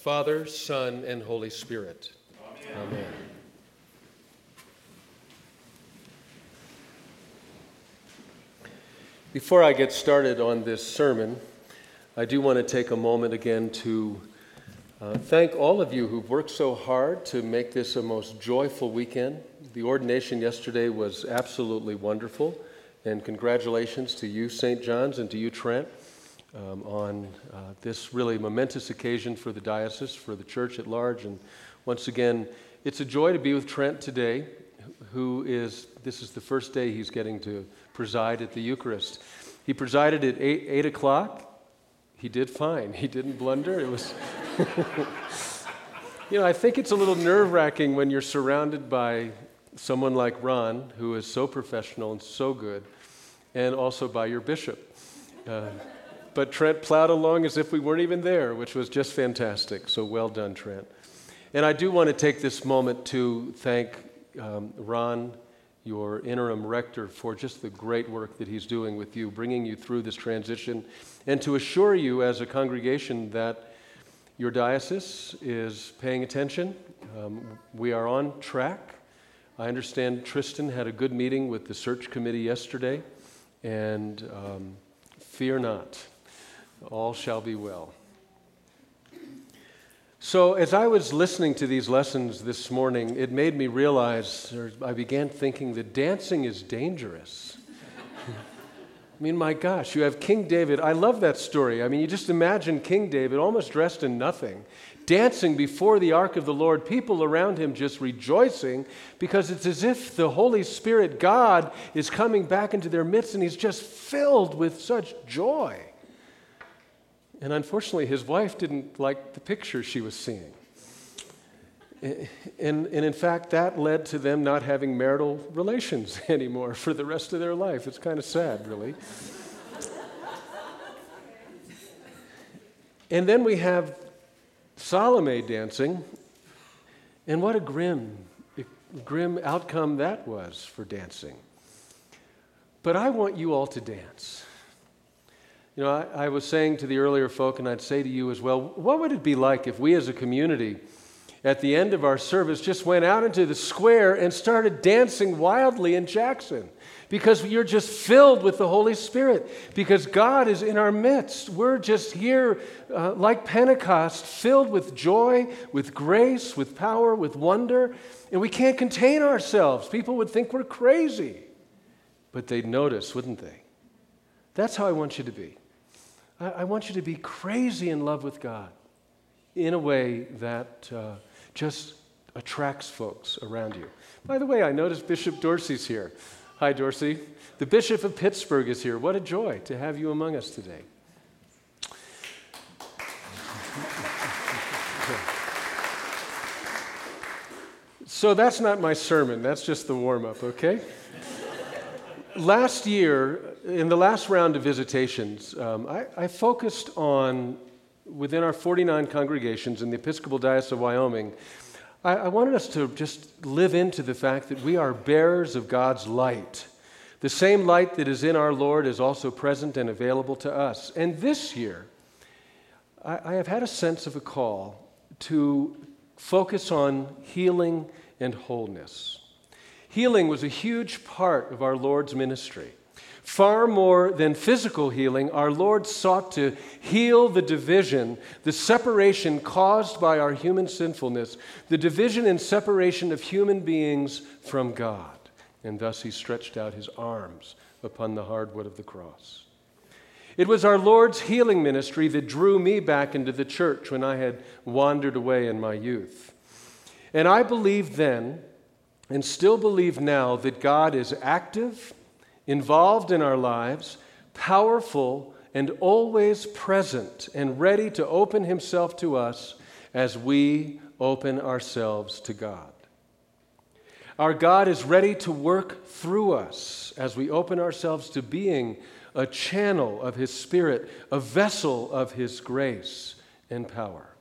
Father, Son, and Holy Spirit. Amen. Amen. Before I get started on this sermon, I do want to take a moment again to uh, thank all of you who've worked so hard to make this a most joyful weekend. The ordination yesterday was absolutely wonderful, and congratulations to you, St. John's, and to you, Trent, um, on uh, this really momentous occasion for the diocese, for the church at large. And once again, it's a joy to be with Trent today, who is, this is the first day he's getting to preside at the Eucharist. He presided at 8, 8 o'clock. He did fine. He didn't blunder. It was. you know, I think it's a little nerve wracking when you're surrounded by someone like Ron, who is so professional and so good, and also by your bishop. Uh, but Trent plowed along as if we weren't even there, which was just fantastic. So well done, Trent. And I do want to take this moment to thank um, Ron your interim rector, for just the great work that he's doing with you, bringing you through this transition, and to assure you as a congregation that your diocese is paying attention. Um, we are on track. I understand Tristan had a good meeting with the search committee yesterday, and um, fear not, all shall be well. So, as I was listening to these lessons this morning, it made me realize, or I began thinking that dancing is dangerous. I mean, my gosh, you have King David. I love that story. I mean, you just imagine King David almost dressed in nothing, dancing before the ark of the Lord, people around him just rejoicing because it's as if the Holy Spirit, God, is coming back into their midst and he's just filled with such joy. And unfortunately, his wife didn't like the picture she was seeing. And, and in fact, that led to them not having marital relations anymore for the rest of their life. It's kind of sad, really. and then we have Salome dancing, and what a grim, grim outcome that was for dancing. But I want you all to dance. You know, I, I, was saying to the earlier folk, and I'd say to you as well, what would it be like if we as a community, at the end of our service, just went out into the square and started dancing wildly in Jackson? Because you're just filled with the Holy Spirit, because God is in our midst. We're just here uh, like Pentecost, filled with joy, with grace, with power, with wonder, and we can't contain ourselves. People would think we're crazy, but they'd notice, wouldn't they? That's how I want you to be. I, I want you to be crazy in love with God in a way that uh, just attracts folks around you. By the way, I noticed Bishop Dorsey's here. Hi, Dorsey. The Bishop of Pittsburgh is here. What a joy to have you among us today. So that's not my sermon, that's just the warm up, okay? Last year, in the last round of visitations, um, I, I, focused on, within our 49 congregations in the Episcopal Diocese of Wyoming, I, I wanted us to just live into the fact that we are bearers of God's light. The same light that is in our Lord is also present and available to us. And this year, I, I have had a sense of a call to focus on healing and wholeness. Healing was a huge part of our Lord's ministry. Far more than physical healing, our Lord sought to heal the division, the separation caused by our human sinfulness, the division and separation of human beings from God. And thus he stretched out his arms upon the hardwood of the cross. It was our Lord's healing ministry that drew me back into the church when I had wandered away in my youth. And I believed then and still believe now that God is active, involved in our lives, powerful, and always present and ready to open Himself to us as we open ourselves to God. Our God is ready to work through us as we open ourselves to being a channel of His Spirit, a vessel of His grace and power.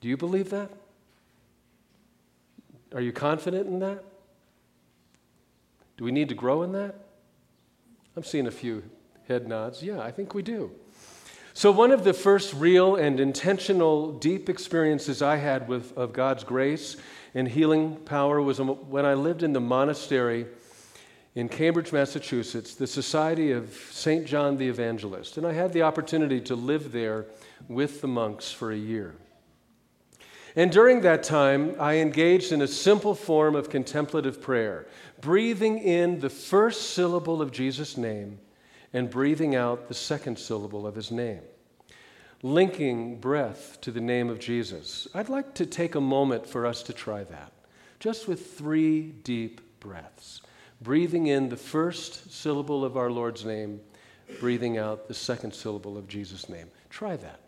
Do you believe that? Are you confident in that? Do we need to grow in that? I'm seeing a few head nods. Yeah, I think we do. So, one of the first real and intentional deep experiences I had with, of God's grace and healing power was when I lived in the monastery in Cambridge, Massachusetts, the Society of St. John the Evangelist. And I had the opportunity to live there with the monks for a year. And during that time, I engaged in a simple form of contemplative prayer, breathing in the first syllable of Jesus' name and breathing out the second syllable of his name, linking breath to the name of Jesus. I'd like to take a moment for us to try that, just with three deep breaths. Breathing in the first syllable of our Lord's name, breathing out the second syllable of Jesus' name. Try that.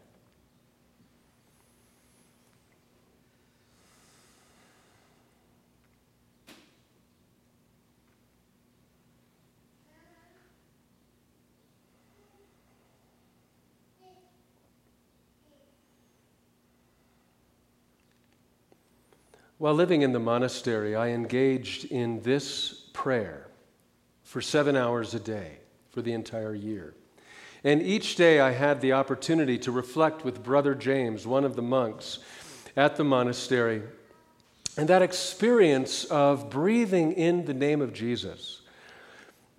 While living in the monastery, I engaged in this prayer for seven hours a day for the entire year. And each day I had the opportunity to reflect with Brother James, one of the monks at the monastery. And that experience of breathing in the name of Jesus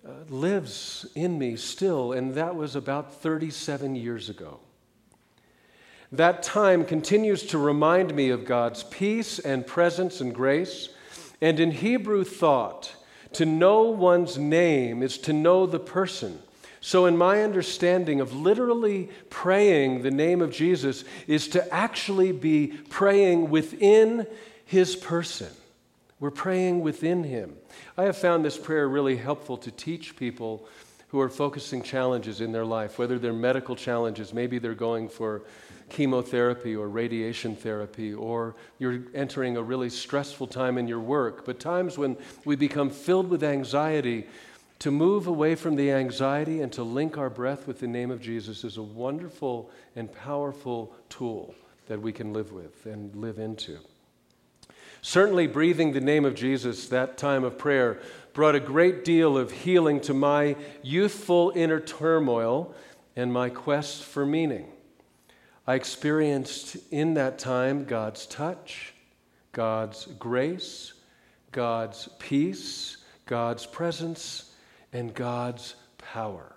uh, lives in me still, and that was about 37 years ago. That time continues to remind me of God's peace and presence and grace. And in Hebrew thought, to know one's name is to know the person. So, in my understanding of literally praying the name of Jesus, is to actually be praying within his person. We're praying within him. I have found this prayer really helpful to teach people who are focusing challenges in their life, whether they're medical challenges, maybe they're going for chemotherapy or radiation therapy, or you're entering a really stressful time in your work, but times when we become filled with anxiety, to move away from the anxiety and to link our breath with the name of Jesus is a wonderful and powerful tool that we can live with and live into. Certainly, breathing the name of Jesus, that time of prayer, brought a great deal of healing to my youthful inner turmoil and my quest for meaning. I experienced in that time God's touch, God's grace, God's peace, God's presence, and God's power.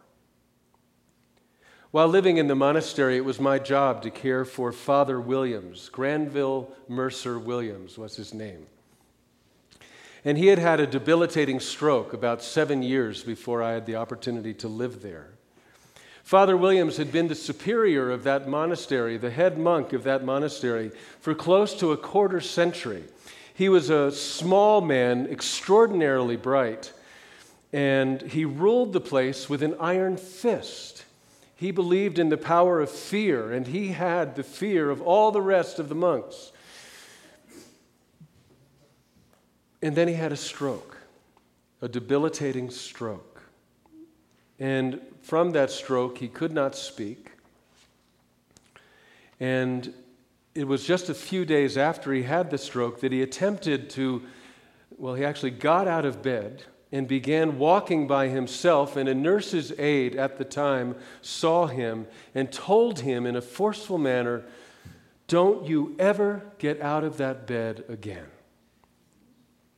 While living in the monastery, it was my job to care for Father Williams. Granville Mercer Williams was his name. And he had had a debilitating stroke about seven years before I had the opportunity to live there. Father Williams had been the superior of that monastery, the head monk of that monastery, for close to a quarter century. He was a small man, extraordinarily bright, and he ruled the place with an iron fist. He believed in the power of fear, and he had the fear of all the rest of the monks. And then he had a stroke, a debilitating stroke. And from that stroke, he could not speak. And it was just a few days after he had the stroke that he attempted to, well, he actually got out of bed and began walking by himself. And a nurse's aide at the time saw him and told him in a forceful manner, Don't you ever get out of that bed again.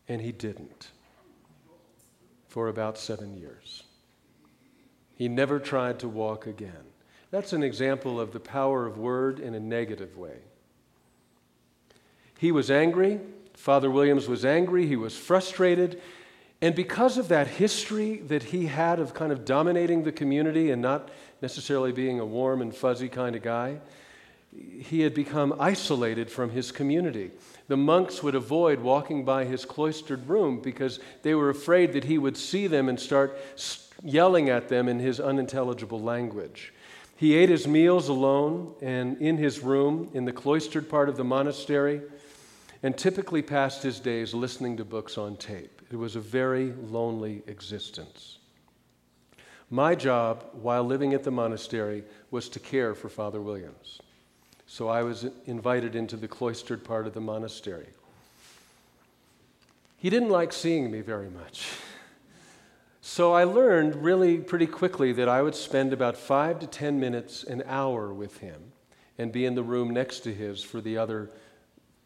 And he didn't for about seven years. He never tried to walk again. That's an example of the power of word in a negative way. He was angry. Father Williams was angry. He was frustrated. And because of that history that he had of kind of dominating the community and not necessarily being a warm and fuzzy kind of guy, he had become isolated from his community. The monks would avoid walking by his cloistered room because they were afraid that he would see them and start yelling at them in his unintelligible language. He ate his meals alone and in his room in the cloistered part of the monastery and typically passed his days listening to books on tape. It was a very lonely existence. My job while living at the monastery was to care for Father Williams. So I was invited into the cloistered part of the monastery. He didn't like seeing me very much. So I learned really pretty quickly that I would spend about five to 10 minutes, an hour with him, and be in the room next to his for the other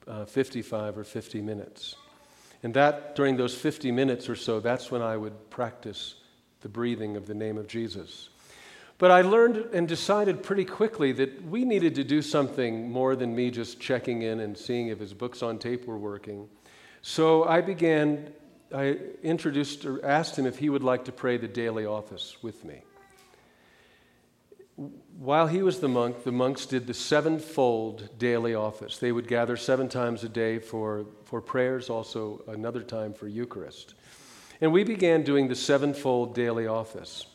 uh, 55 or 50 minutes. And that, during those 50 minutes or so, that's when I would practice the breathing of the name of Jesus. But I learned and decided pretty quickly that we needed to do something more than me just checking in and seeing if his books on tape were working. So I began I introduced or asked him if he would like to pray the daily office with me. While he was the monk, the monks did the sevenfold daily office. They would gather seven times a day for, for prayers, also another time for Eucharist. And we began doing the sevenfold daily office.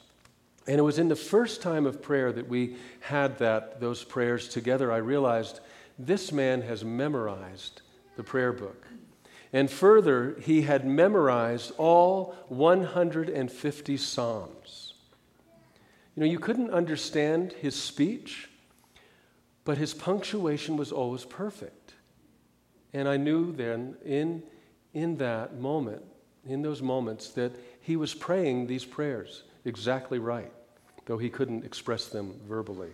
And it was in the first time of prayer that we had that, those prayers together, I realized this man has memorized the prayer book. And further, he had memorized all 150 Psalms. You know, you couldn't understand his speech, but his punctuation was always perfect. And I knew then, in, in that moment, in those moments, that he was praying these prayers exactly right, though he couldn't express them verbally.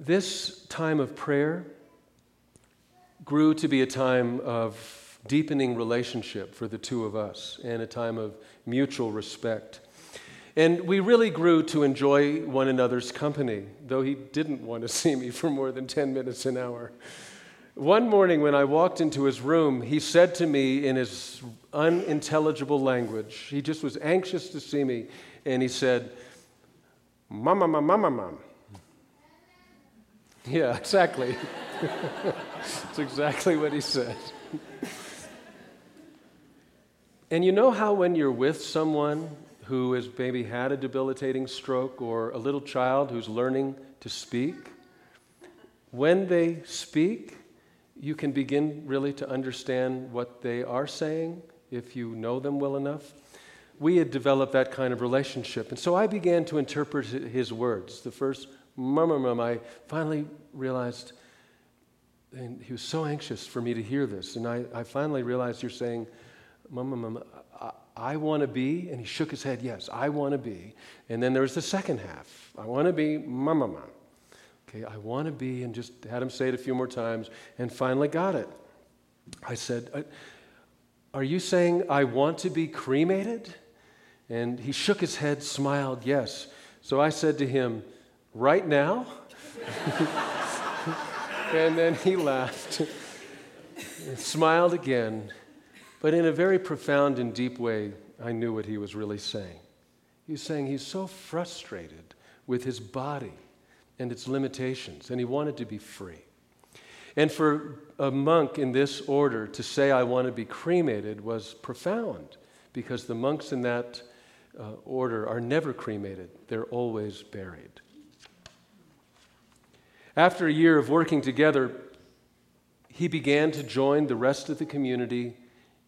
This time of prayer, grew to be a time of deepening relationship for the two of us and a time of mutual respect. And we really grew to enjoy one another's company, though he didn't want to see me for more than 10 minutes an hour. One morning, when I walked into his room, he said to me in his unintelligible language, he just was anxious to see me, and he said, Mama, mama, mama, mama. Yeah, exactly. That's exactly what he said. and you know how when you're with someone who has maybe had a debilitating stroke or a little child who's learning to speak, when they speak, you can begin really to understand what they are saying if you know them well enough. We had developed that kind of relationship. And so I began to interpret his words. The first mum, mum, I finally realized and he was so anxious for me to hear this. And I, I finally realized you're saying, Mama, Mama, I, I want to be. And he shook his head, Yes, I want to be. And then there was the second half I want to be Mama, Mama. Okay, I want to be. And just had him say it a few more times and finally got it. I said, uh, Are you saying I want to be cremated? And he shook his head, smiled, Yes. So I said to him, Right now? And then he laughed and smiled again. But in a very profound and deep way, I knew what he was really saying. He was saying he's so frustrated with his body and its limitations, and he wanted to be free. And for a monk in this order to say, I want to be cremated, was profound because the monks in that uh, order are never cremated, they're always buried. After a year of working together, he began to join the rest of the community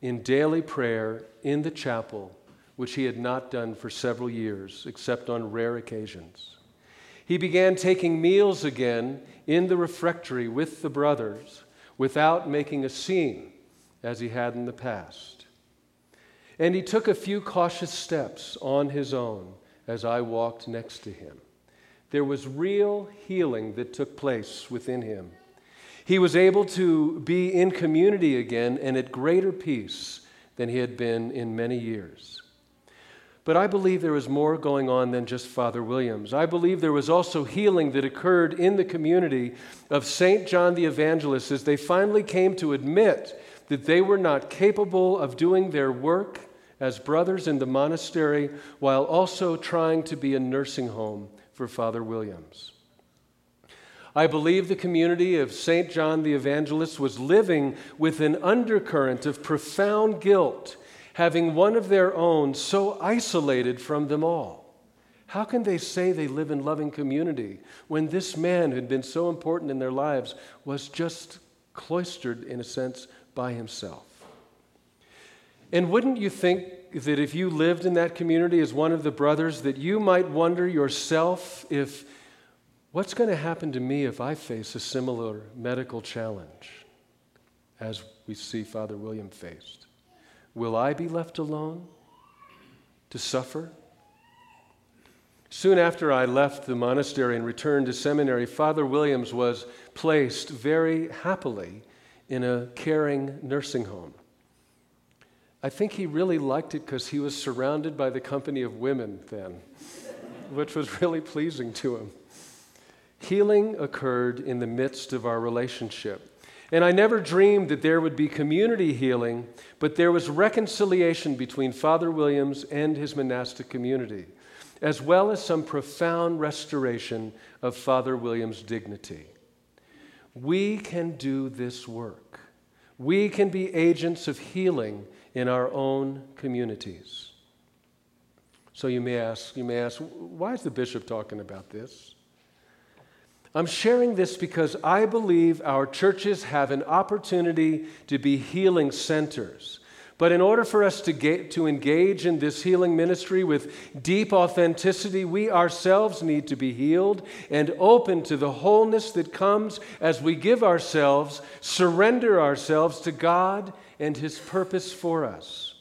in daily prayer in the chapel, which he had not done for several years, except on rare occasions. He began taking meals again in the refectory with the brothers without making a scene as he had in the past. And he took a few cautious steps on his own as I walked next to him there was real healing that took place within him. He was able to be in community again and at greater peace than he had been in many years. But I believe there was more going on than just Father Williams. I believe there was also healing that occurred in the community of St. John the Evangelist as they finally came to admit that they were not capable of doing their work as brothers in the monastery while also trying to be a nursing home for Father Williams. I believe the community of St. John the Evangelist was living with an undercurrent of profound guilt, having one of their own so isolated from them all. How can they say they live in loving community when this man who had been so important in their lives was just cloistered, in a sense, by himself? And wouldn't you think that if you lived in that community as one of the brothers, that you might wonder yourself if what's going to happen to me if I face a similar medical challenge as we see Father William faced? will I be left alone to suffer? Soon after I left the monastery and returned to seminary, Father Williams was placed very happily in a caring nursing home. I think he really liked it because he was surrounded by the company of women then, which was really pleasing to him. Healing occurred in the midst of our relationship. And I never dreamed that there would be community healing, but there was reconciliation between Father Williams and his monastic community, as well as some profound restoration of Father Williams' dignity. We can do this work. We can be agents of healing in our own communities. So you may ask, you may ask, why is the bishop talking about this? I'm sharing this because I believe our churches have an opportunity to be healing centers. But in order for us to, get, to engage in this healing ministry with deep authenticity, we ourselves need to be healed and open to the wholeness that comes as we give ourselves, surrender ourselves to God and His purpose for us.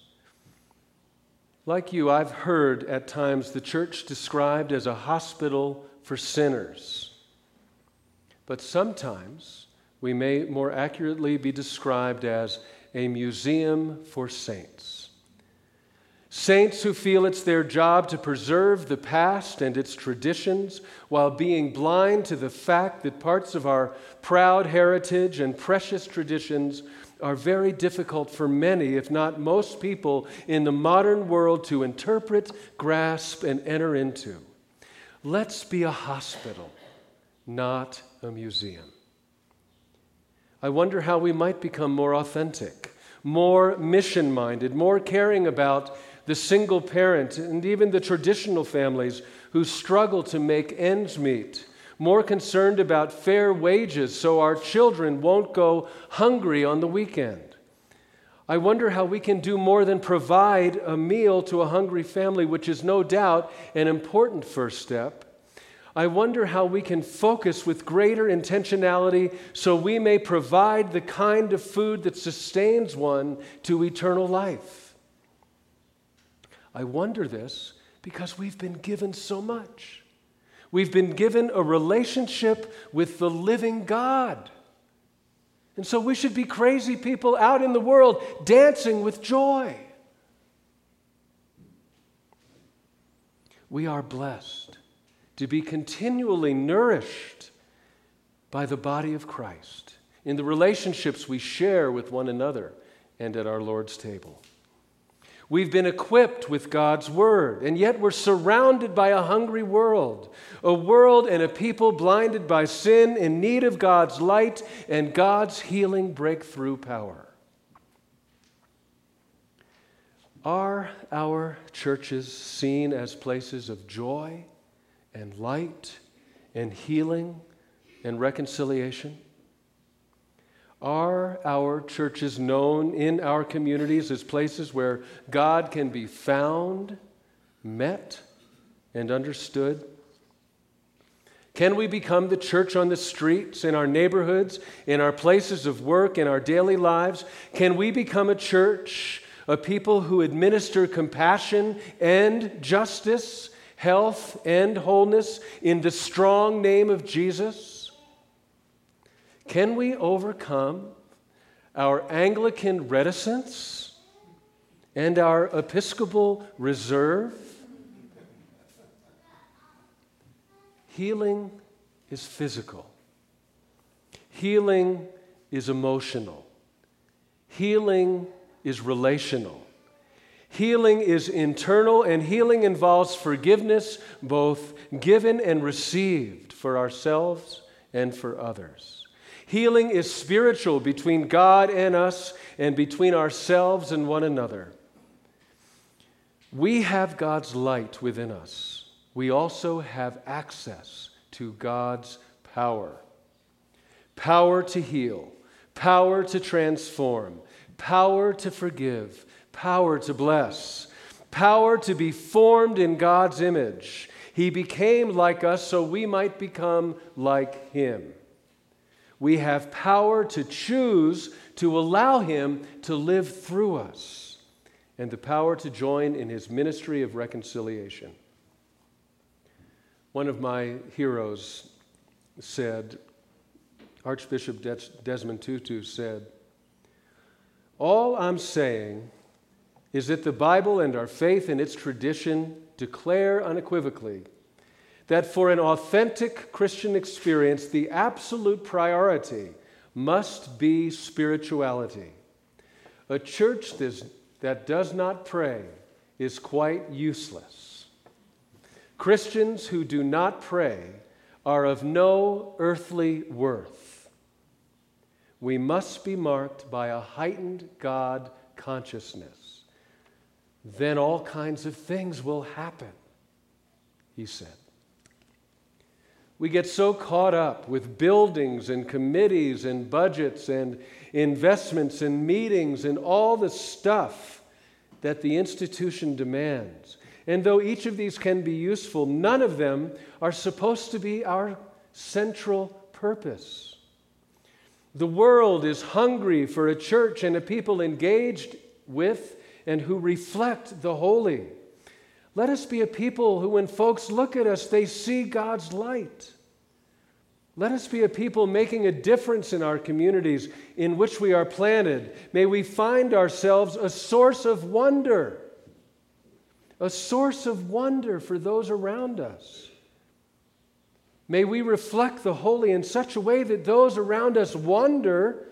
Like you, I've heard at times the church described as a hospital for sinners. But sometimes we may more accurately be described as a museum for saints. Saints who feel it's their job to preserve the past and its traditions while being blind to the fact that parts of our proud heritage and precious traditions are very difficult for many, if not most people, in the modern world to interpret, grasp, and enter into. Let's be a hospital, not a museum. I wonder how we might become more authentic, more mission minded, more caring about the single parent and even the traditional families who struggle to make ends meet, more concerned about fair wages so our children won't go hungry on the weekend. I wonder how we can do more than provide a meal to a hungry family, which is no doubt an important first step. I wonder how we can focus with greater intentionality so we may provide the kind of food that sustains one to eternal life. I wonder this because we've been given so much. We've been given a relationship with the living God. And so we should be crazy people out in the world dancing with joy. We are blessed to be continually nourished by the body of Christ in the relationships we share with one another and at our Lord's table. We've been equipped with God's Word, and yet we're surrounded by a hungry world, a world and a people blinded by sin in need of God's light and God's healing breakthrough power. Are our churches seen as places of joy and light and healing and reconciliation? Are our churches known in our communities as places where God can be found, met, and understood? Can we become the church on the streets, in our neighborhoods, in our places of work, in our daily lives? Can we become a church, a people who administer compassion and justice health, and wholeness in the strong name of Jesus? Can we overcome our Anglican reticence and our Episcopal reserve? Healing is physical, healing is emotional, healing is relational. Healing is internal, and healing involves forgiveness, both given and received for ourselves and for others. Healing is spiritual between God and us, and between ourselves and one another. We have God's light within us. We also have access to God's power power to heal, power to transform, power to forgive power to bless, power to be formed in God's image. He became like us so we might become like Him. We have power to choose to allow Him to live through us. and the power to join in his ministry of reconciliation. One of my heroes said, Archbishop Des- Desmond Tutu said, All I'm saying is that the Bible and our faith in its tradition declare unequivocally that for an authentic Christian experience, the absolute priority must be spirituality. A church that does not pray is quite useless. Christians who do not pray are of no earthly worth. We must be marked by a heightened God consciousness. Then all kinds of things will happen, he said. We get so caught up with buildings and committees and budgets and investments and meetings and all the stuff that the institution demands. And though each of these can be useful, none of them are supposed to be our central purpose. The world is hungry for a church and a people engaged with and who reflect the holy. Let us be a people who, when folks look at us, they see God's light. Let us be a people making a difference in our communities in which we are planted. May we find ourselves a source of wonder, a source of wonder for those around us. May we reflect the holy in such a way that those around us wonder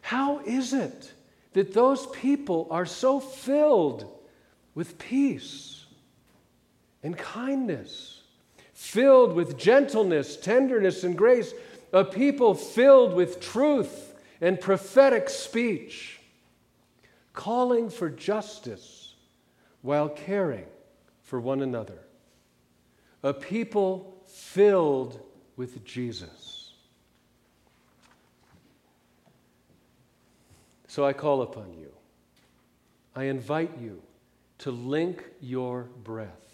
how is it that those people are so filled with peace and kindness? filled with gentleness, tenderness, and grace, a people filled with truth and prophetic speech, calling for justice while caring for one another, a people filled with Jesus. So I call upon you. I invite you to link your breath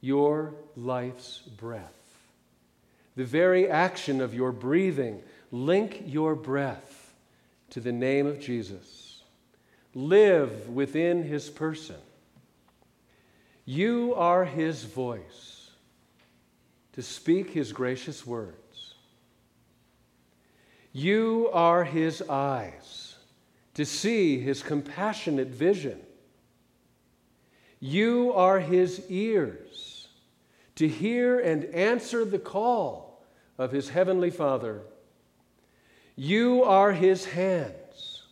your life's breath. The very action of your breathing, link your breath to the name of Jesus. Live within his person. You are his voice to speak his gracious words. You are his eyes to see his compassionate vision. You are his ears to hear and answer the call of his heavenly Father. You are his hands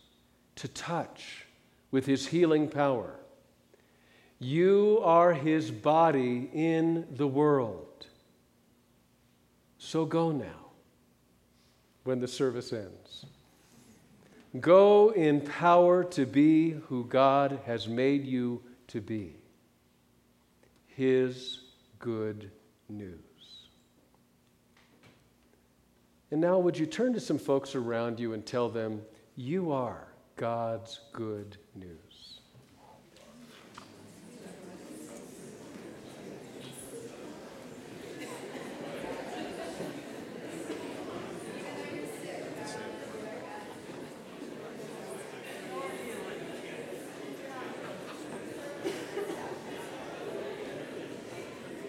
to touch with his healing power. You are his body in the world. So go now when the service ends. Go in power to be who God has made you to be His good news. And now, would you turn to some folks around you and tell them, You are God's good news?